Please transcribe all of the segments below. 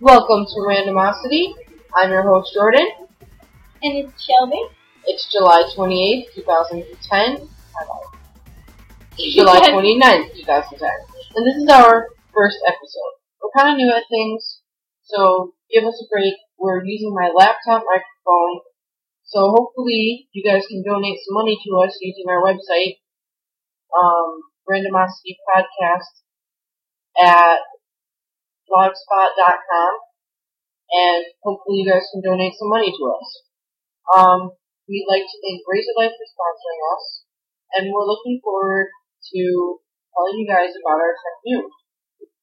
Welcome to Randomosity. I'm your host, Jordan. And it's Shelby. It's July 28th, 2010. July 29th, 2010. And this is our first episode. We're kind of new at things, so give us a break. We're using my laptop microphone, so hopefully you guys can donate some money to us using our website, um, Randomosity Podcast at blogspot.com, and hopefully you guys can donate some money to us. Um, we'd like to thank Razor Life for sponsoring us, and we're looking forward to telling you guys about our tech news.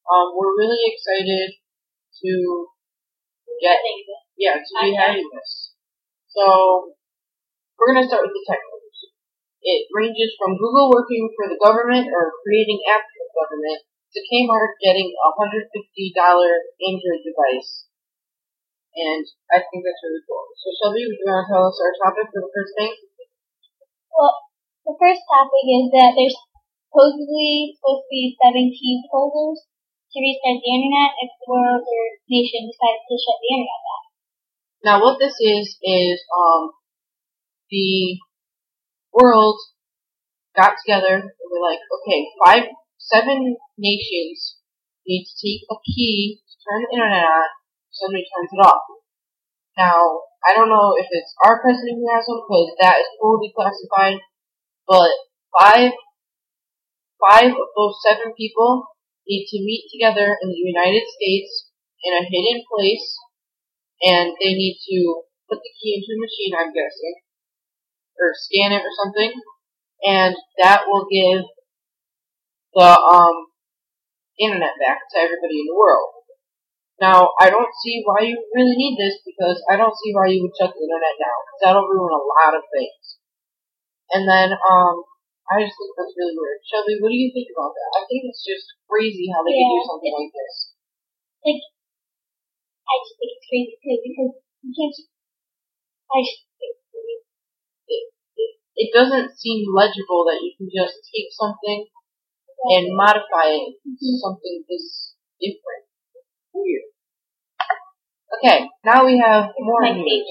Um, we're really excited to get, yeah, to be having this. So, we're gonna start with the tech news. It ranges from Google working for the government or creating apps for the government to Kmart getting a $150 Android device. And I think that's really cool. So Shelby, would you want to tell us our topic for the first thing? Well, the first topic is that there's supposedly supposed to be 17 proposals to restart the internet if the world or nation decides to shut the internet down. Now what this is, is, um, the world got together and we're like, okay, five, seven nations need to take a key to turn the internet on, somebody turns it off. Now, I don't know if it's our president who has one, because that is totally classified, but five, five of those seven people need to meet together in the United States in a hidden place, and they need to put the key into a machine, I'm guessing, or scan it or something, and that will give the um, internet back to everybody in the world. Now, I don't see why you really need this because I don't see why you would shut the internet down because that'll ruin a lot of things. And then, um, I just think that's really weird. Shelby, what do you think about that? I think it's just crazy how they Yeah, can do something like this. Like, I just think it's crazy too because you can't just, I just think it's crazy. It doesn't seem legible that you can just take something and modify it to something this different. Weird. Okay, now we have more news.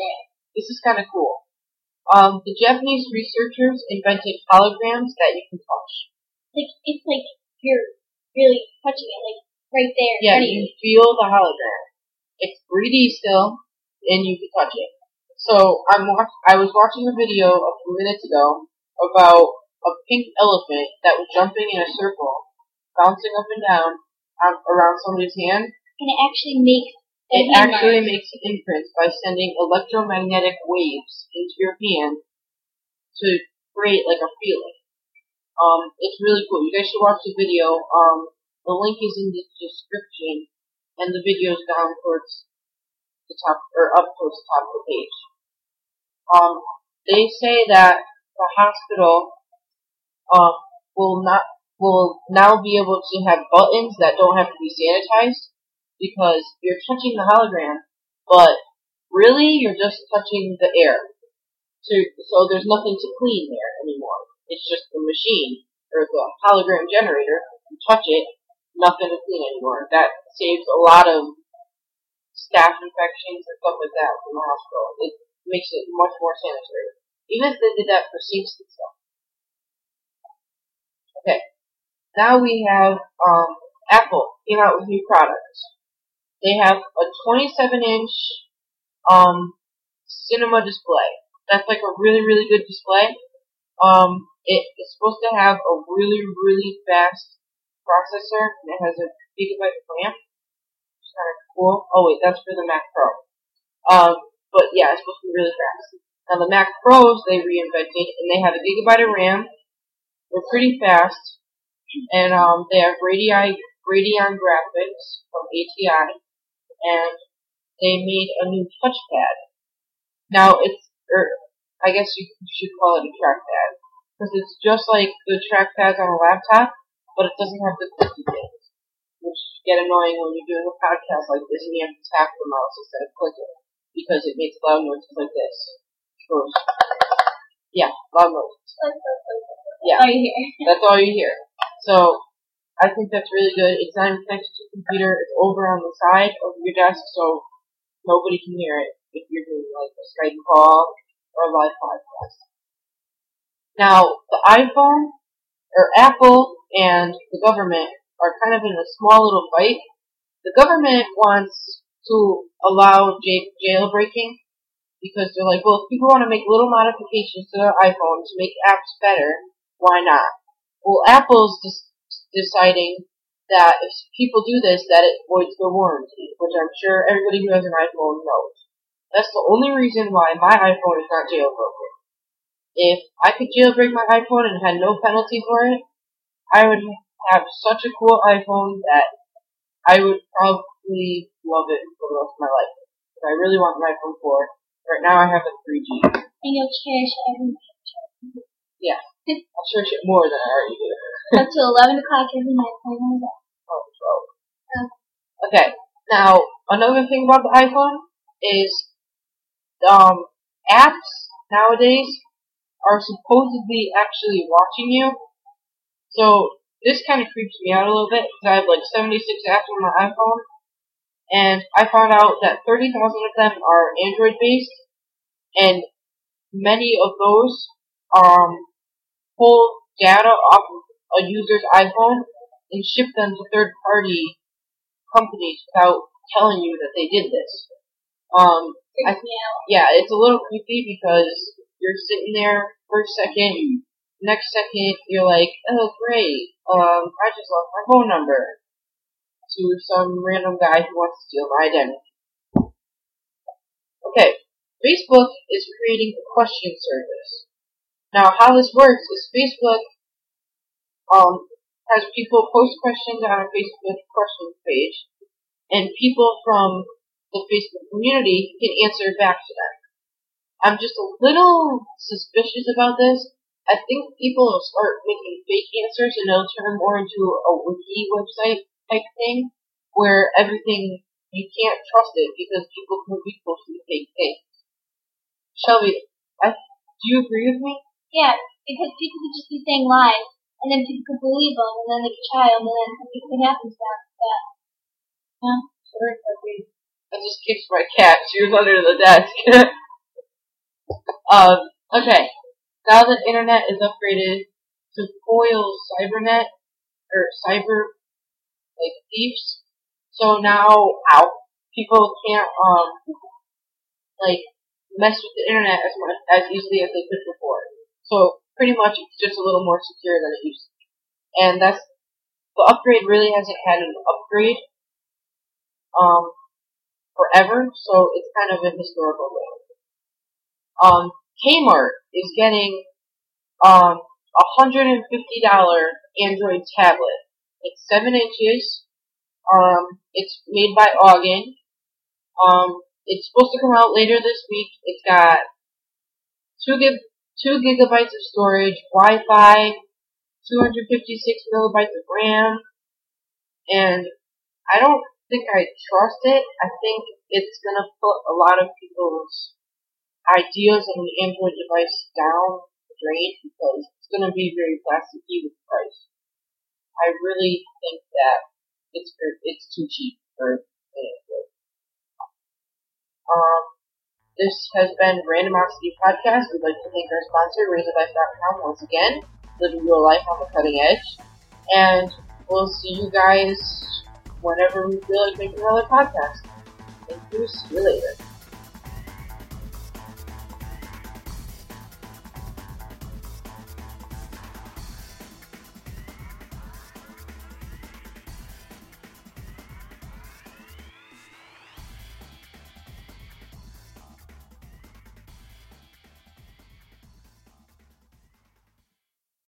This is kind of cool. Um, the Japanese researchers invented holograms that you can touch. Like, it's like you're really touching it, like right there. Yeah, of you feel the hologram. It's 3D still, and you can touch it. So I'm watch- I was watching a video a few minutes ago about a pink elephant that was jumping in a circle, bouncing up and down um, around somebody's hand. And it actually makes It actually mark. makes imprints by sending electromagnetic waves into your hand to create like a feeling. Um, it's really cool. You guys should watch the video. Um, the link is in the description, and the video is down towards the top or up towards the top of the page. Um, they say that the hospital um will not will now be able to have buttons that don't have to be sanitized because you're touching the hologram, but really you're just touching the air. So, so there's nothing to clean there anymore. It's just the machine or the hologram generator. You touch it, nothing to clean anymore. That saves a lot of staph infections and stuff like that from the hospital. It makes it much more sanitary. Even if they did that for sinks and stuff. Okay. Now we have um, Apple came out with new products. They have a 27 inch um, cinema display. That's like a really, really good display. Um, it's supposed to have a really, really fast processor, and it has a gigabyte of RAM. Is kind of cool. Oh wait, that's for the Mac Pro. Um, but yeah, it's supposed to be really fast. Now the Mac Pros they reinvented, and they have a gigabyte of RAM. They're pretty fast, and um, they have Radeon Radeon graphics from ATI, and they made a new touchpad. Now it's, or I guess you should call it a trackpad, because it's just like the trackpads on a laptop, but it doesn't have the clicky things, which get annoying when you're doing a podcast like this and you have to tap the mouse instead of clicking, because it makes loud noises like this. Yeah, loud noises. Yeah. Oh, you hear. That's all you hear. So, I think that's really good. It's not even connected to the computer. It's over on the side of your desk, so nobody can hear it if you're doing like a Skype call or a live podcast. Now, the iPhone, or Apple and the government are kind of in a small little fight. The government wants to allow jailbreaking because they're like, well, if people want to make little modifications to their iPhone to make apps better, why not? Well, Apple's deciding that if people do this, that it voids their warranty, which I'm sure everybody who has an iPhone knows. That's the only reason why my iPhone is not jailbroken. If I could jailbreak my iPhone and had no penalty for it, I would have such a cool iPhone that I would probably love it for the rest of my life. But I really want an iPhone 4. Right now I have a 3G. And you'll cherish every night. Yeah. I'll cherish it more than I already do. Up to 11 o'clock every night. the Oh, bro. Okay. Now, another thing about the iPhone is um, apps nowadays are supposedly actually watching you. So this kind of creeps me out a little bit because I have like 76 apps on my iPhone, and I found out that 30,000 of them are Android based, and many of those um pull data off a user's iPhone and ship them to third party companies without telling you that they did this. Um, I, Freaks me out. yeah, it's a little creepy because you're sitting there for a second, next second you're like, oh great, um, I just lost my phone number to some random guy who wants to steal my identity. Okay, Facebook is creating a question service. Now, how this works is Facebook um, has people post questions on a Facebook questions page, and people from the Facebook community can answer back to them. I'm just a little suspicious about this. I think people will start making fake answers and it'll turn more into a wiki website type thing where everything you can't trust it because people can be posting fake things. Shelby, I, do you agree with me? Yeah, because people could just be saying lies, and then people could believe them, and then they could them, and then something could happen to them. Yeah. Yeah. Sorry, Shelby. I just kicked my cat. She was under the desk. um, okay. Now the internet is upgraded to foil cybernet or cyber like thieves. So now ow, people can't um like mess with the internet as much as easily as they could before. So pretty much it's just a little more secure than it used to be. And that's the upgrade really hasn't had an upgrade um forever, so it's kind of a historical thing. Um, Kmart is getting um a hundred and fifty dollar Android tablet. It's seven inches. Um, it's made by Augen. Um, it's supposed to come out later this week. It's got two gig two gigabytes of storage, Wi-Fi, 256 millibytes of RAM, and I don't think I trust it. I think it's gonna put a lot of people's ideas on the Android device down the drain because it's gonna be very plasticky with price. I really think that it's it's too cheap for an Android. Um, this has been Randomosity Podcast. We'd like to thank our sponsor, RazorLife.com, once again, living your life on the cutting edge. And we'll see you guys whenever we feel like making another podcast. Thank you. See you later.